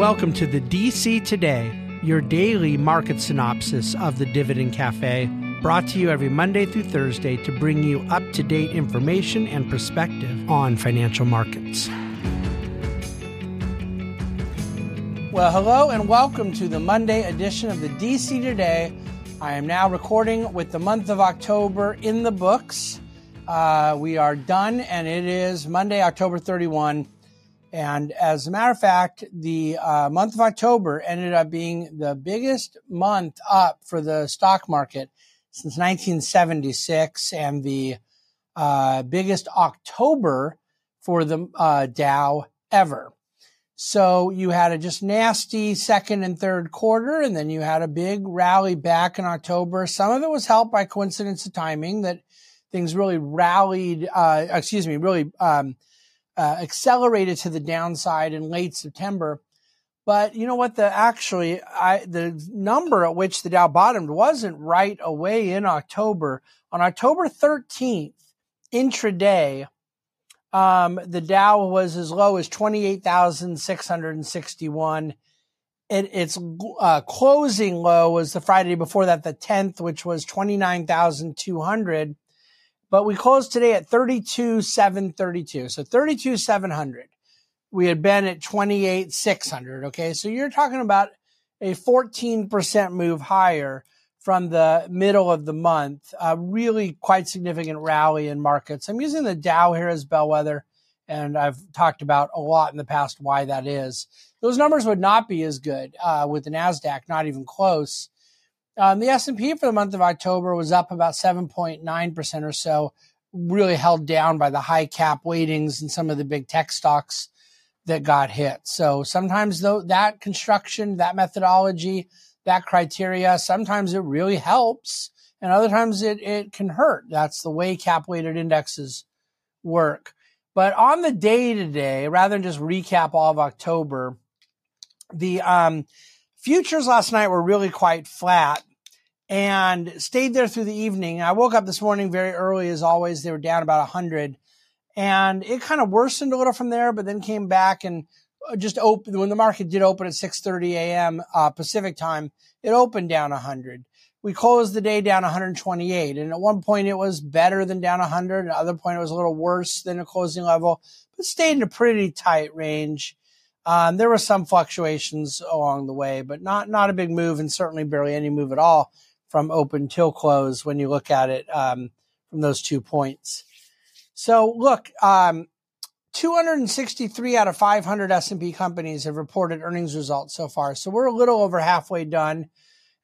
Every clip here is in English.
Welcome to the DC Today, your daily market synopsis of the Dividend Cafe, brought to you every Monday through Thursday to bring you up to date information and perspective on financial markets. Well, hello and welcome to the Monday edition of the DC Today. I am now recording with the month of October in the books. Uh, we are done, and it is Monday, October 31. And as a matter of fact, the uh, month of October ended up being the biggest month up for the stock market since 1976 and the uh, biggest October for the uh, Dow ever. So you had a just nasty second and third quarter, and then you had a big rally back in October. Some of it was helped by coincidence of timing that things really rallied, uh, excuse me, really um, uh, accelerated to the downside in late September. But you know what? The actually, I, the number at which the Dow bottomed wasn't right away in October. On October 13th, intraday, um, the Dow was as low as 28,661. It, its uh, closing low was the Friday before that, the 10th, which was 29,200 but we closed today at 32,732. So 32,700. We had been at 28,600. Okay. So you're talking about a 14% move higher from the middle of the month. A really quite significant rally in markets. I'm using the Dow here as bellwether, and I've talked about a lot in the past why that is. Those numbers would not be as good uh, with the Nasdaq, not even close. Um, the S&P for the month of October was up about 7.9% or so, really held down by the high cap weightings and some of the big tech stocks that got hit. So sometimes though that construction, that methodology, that criteria, sometimes it really helps and other times it, it can hurt. That's the way cap weighted indexes work. But on the day to day, rather than just recap all of October, the um, futures last night were really quite flat and stayed there through the evening. I woke up this morning very early, as always. They were down about 100. And it kind of worsened a little from there, but then came back and just opened when the market did open at 6:30 a.m. Uh, Pacific time. It opened down 100. We closed the day down 128, and at one point it was better than down 100. At other point it was a little worse than a closing level, but stayed in a pretty tight range. Um, there were some fluctuations along the way, but not not a big move, and certainly barely any move at all from open till close when you look at it um, from those two points. So look, um, 263 out of 500 S&P companies have reported earnings results so far. So we're a little over halfway done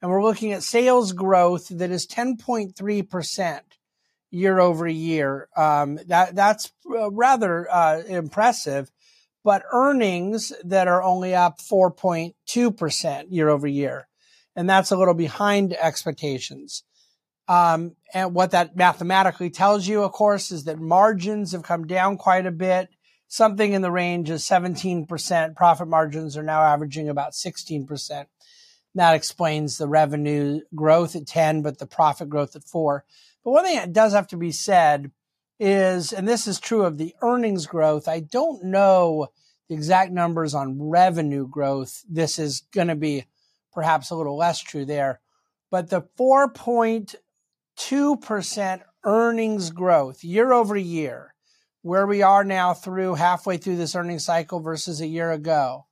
and we're looking at sales growth that is 10.3% year over year. Um, that, that's uh, rather uh, impressive, but earnings that are only up 4.2% year over year and that's a little behind expectations. Um, and what that mathematically tells you, of course, is that margins have come down quite a bit. Something in the range of 17%. Profit margins are now averaging about 16%. That explains the revenue growth at 10, but the profit growth at four. But one thing that does have to be said is, and this is true of the earnings growth, I don't know the exact numbers on revenue growth. This is going to be perhaps a little less true there. But the 4.2% earnings growth year over year, where we are now through halfway through this earnings cycle versus a year ago,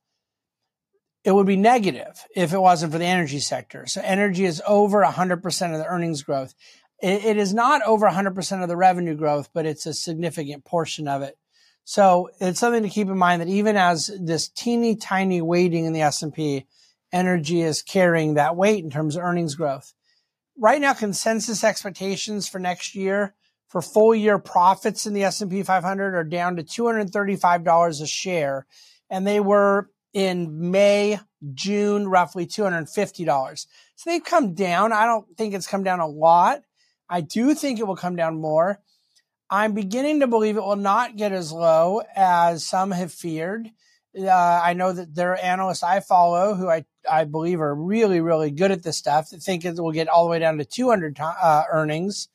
it would be negative if it wasn't for the energy sector. So energy is over 100% of the earnings growth. it is not over 100% of the revenue growth, but it's a significant portion of it. So it's something to keep in mind that even as this teeny tiny weighting in the S&P energy is carrying that weight in terms of earnings growth. Right now, consensus expectations for next year for full year profits in the S&P 500 are down to $235 a share. And they were in May, June, roughly $250. So they've come down. I don't think it's come down a lot. I do think it will come down more. I'm beginning to believe it will not get as low as some have feared. Uh, I know that there are analysts I follow who I, I believe are really, really good at this stuff that think it will get all the way down to 200 uh, earnings.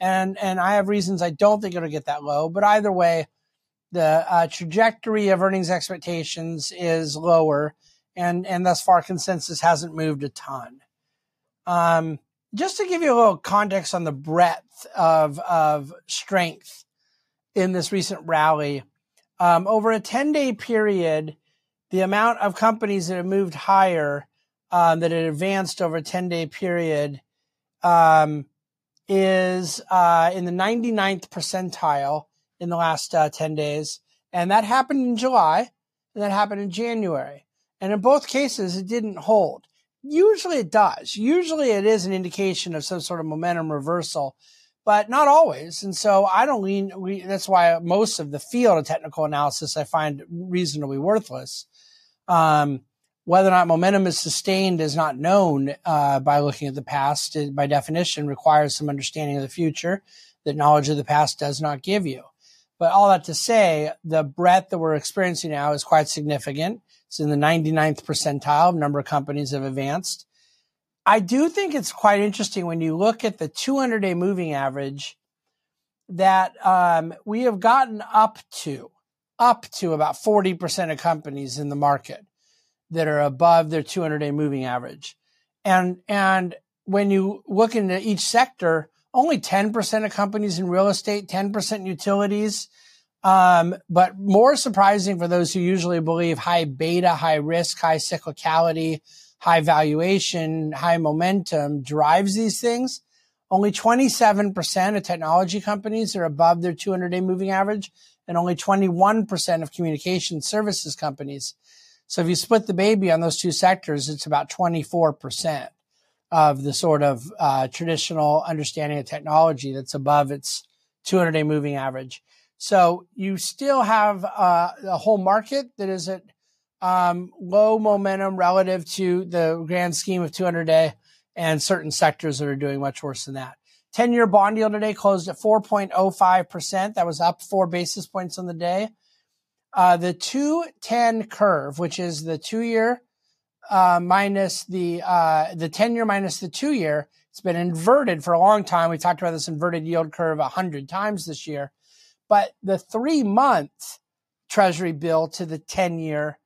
And, and I have reasons I don't think it'll get that low. But either way, the uh, trajectory of earnings expectations is lower. and and thus far consensus hasn't moved a ton. Um, just to give you a little context on the breadth of of strength in this recent rally, um, over a ten day period, the amount of companies that have moved higher um, that had advanced over a ten day period um, is uh, in the 99th percentile in the last uh, 10 days. And that happened in July and that happened in January. And in both cases, it didn't hold. Usually it does. Usually it is an indication of some sort of momentum reversal, but not always. And so I don't lean, we, that's why most of the field of technical analysis I find reasonably worthless. Um, whether or not momentum is sustained is not known uh, by looking at the past. It, by definition, requires some understanding of the future that knowledge of the past does not give you. But all that to say, the breadth that we're experiencing now is quite significant. It's in the 99th percentile of number of companies have advanced. I do think it's quite interesting when you look at the 200 day moving average that um, we have gotten up to, up to about 40% of companies in the market that are above their 200 day moving average. And, and when you look into each sector, only 10% of companies in real estate, 10% utilities. Um, but more surprising for those who usually believe high beta, high risk, high cyclicality, high valuation, high momentum drives these things. Only 27% of technology companies are above their 200 day moving average and only 21% of communication services companies. So if you split the baby on those two sectors, it's about 24% of the sort of uh, traditional understanding of technology that's above its 200 day moving average. So you still have uh, a whole market that is at um, low momentum relative to the grand scheme of 200 day and certain sectors that are doing much worse than that. 10 year bond yield today closed at 4.05%. That was up four basis points on the day. Uh, the 210 curve, which is the two year uh, minus the uh, the 10 year minus the two year. It's been inverted for a long time. We talked about this inverted yield curve a hundred times this year, but the three month Treasury bill to the 10 year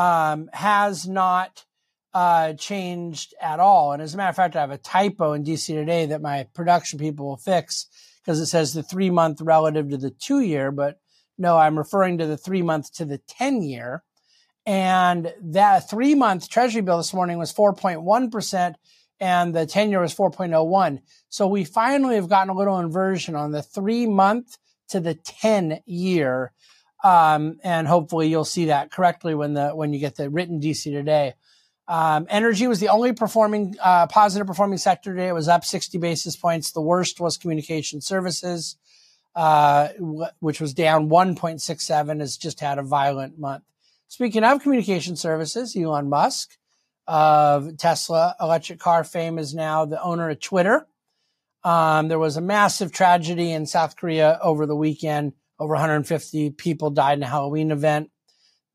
um, has not uh, changed at all. And as a matter of fact, I have a typo in DC today that my production people will fix because it says the three month relative to the two year, but no, I'm referring to the three month to the 10 year. And that three month treasury bill this morning was 4.1% and the 10 year was 4.01. So we finally have gotten a little inversion on the three month to the 10 year. Um, and hopefully you'll see that correctly when the, when you get the written DC today. Um, energy was the only performing, uh, positive performing sector today. It was up 60 basis points. The worst was communication services, uh, which was down 1.67 has just had a violent month. Speaking of communication services, Elon Musk of Tesla electric car fame is now the owner of Twitter. Um, there was a massive tragedy in South Korea over the weekend. Over 150 people died in a Halloween event.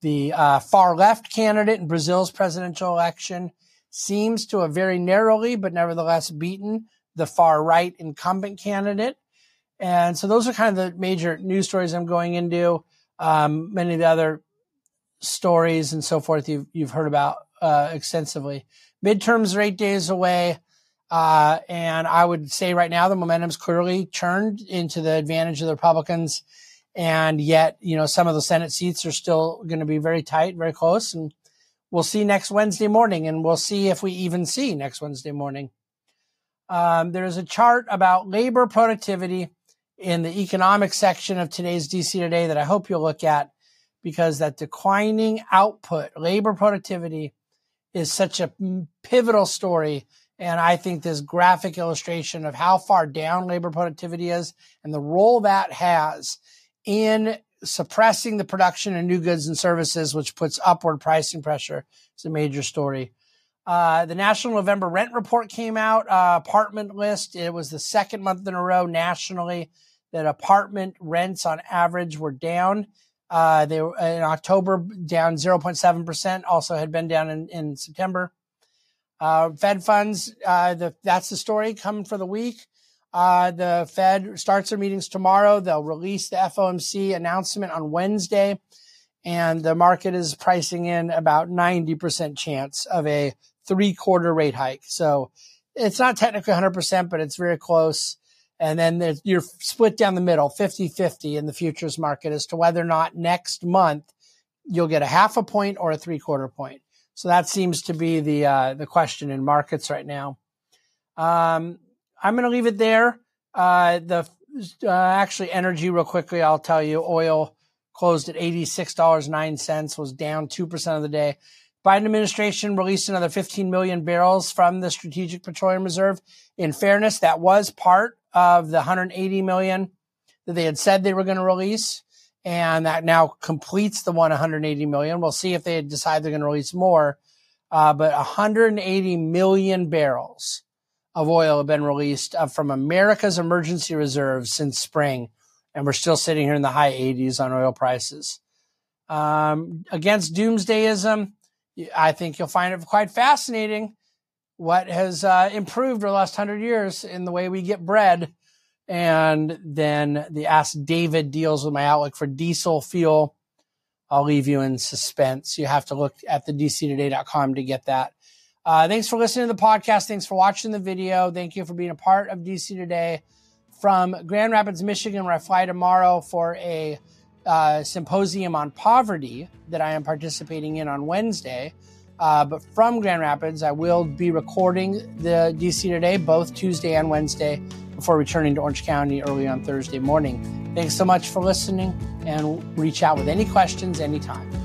The uh, far left candidate in Brazil's presidential election seems to have very narrowly, but nevertheless beaten the far right incumbent candidate. And so those are kind of the major news stories I'm going into. Um, many of the other stories and so forth you've, you've heard about uh, extensively. Midterms are eight days away. Uh, and I would say right now the momentum's clearly turned into the advantage of the Republicans. And yet, you know, some of the Senate seats are still going to be very tight, very close. And we'll see next Wednesday morning. And we'll see if we even see next Wednesday morning. Um, there's a chart about labor productivity in the economic section of today's DC Today that I hope you'll look at because that declining output, labor productivity is such a pivotal story. And I think this graphic illustration of how far down labor productivity is and the role that has in suppressing the production of new goods and services, which puts upward pricing pressure, is a major story. Uh, the National November Rent Report came out, uh, apartment list. It was the second month in a row nationally that apartment rents on average were down. Uh, they were in October down 0.7%, also had been down in, in September. Uh, Fed funds, uh, the, that's the story coming for the week. Uh, the Fed starts their meetings tomorrow. They'll release the FOMC announcement on Wednesday. and the market is pricing in about 90% chance of a three quarter rate hike. So it's not technically 100%, but it's very close. And then you're split down the middle, 50 50 in the futures market as to whether or not next month you'll get a half a point or a three quarter point. So that seems to be the, uh, the question in markets right now. Um, I'm going to leave it there. Uh, the, uh, actually energy real quickly. I'll tell you oil closed at $86.09, was down 2% of the day. Biden administration released another 15 million barrels from the Strategic Petroleum Reserve. In fairness, that was part of the 180 million that they had said they were going to release. And that now completes the 180 million. We'll see if they decide they're going to release more. Uh, but 180 million barrels of oil have been released uh, from America's emergency reserves since spring and we're still sitting here in the high 80s on oil prices. Um, against doomsdayism, I think you'll find it quite fascinating what has uh, improved over the last hundred years in the way we get bread. And then the Ask David deals with my outlook for diesel fuel. I'll leave you in suspense. You have to look at the dctoday.com to get that. Uh, thanks for listening to the podcast. Thanks for watching the video. Thank you for being a part of DC Today from Grand Rapids, Michigan, where I fly tomorrow for a uh, symposium on poverty that I am participating in on Wednesday. Uh, but from Grand Rapids, I will be recording the DC Today both Tuesday and Wednesday before returning to Orange County early on Thursday morning. Thanks so much for listening and reach out with any questions anytime.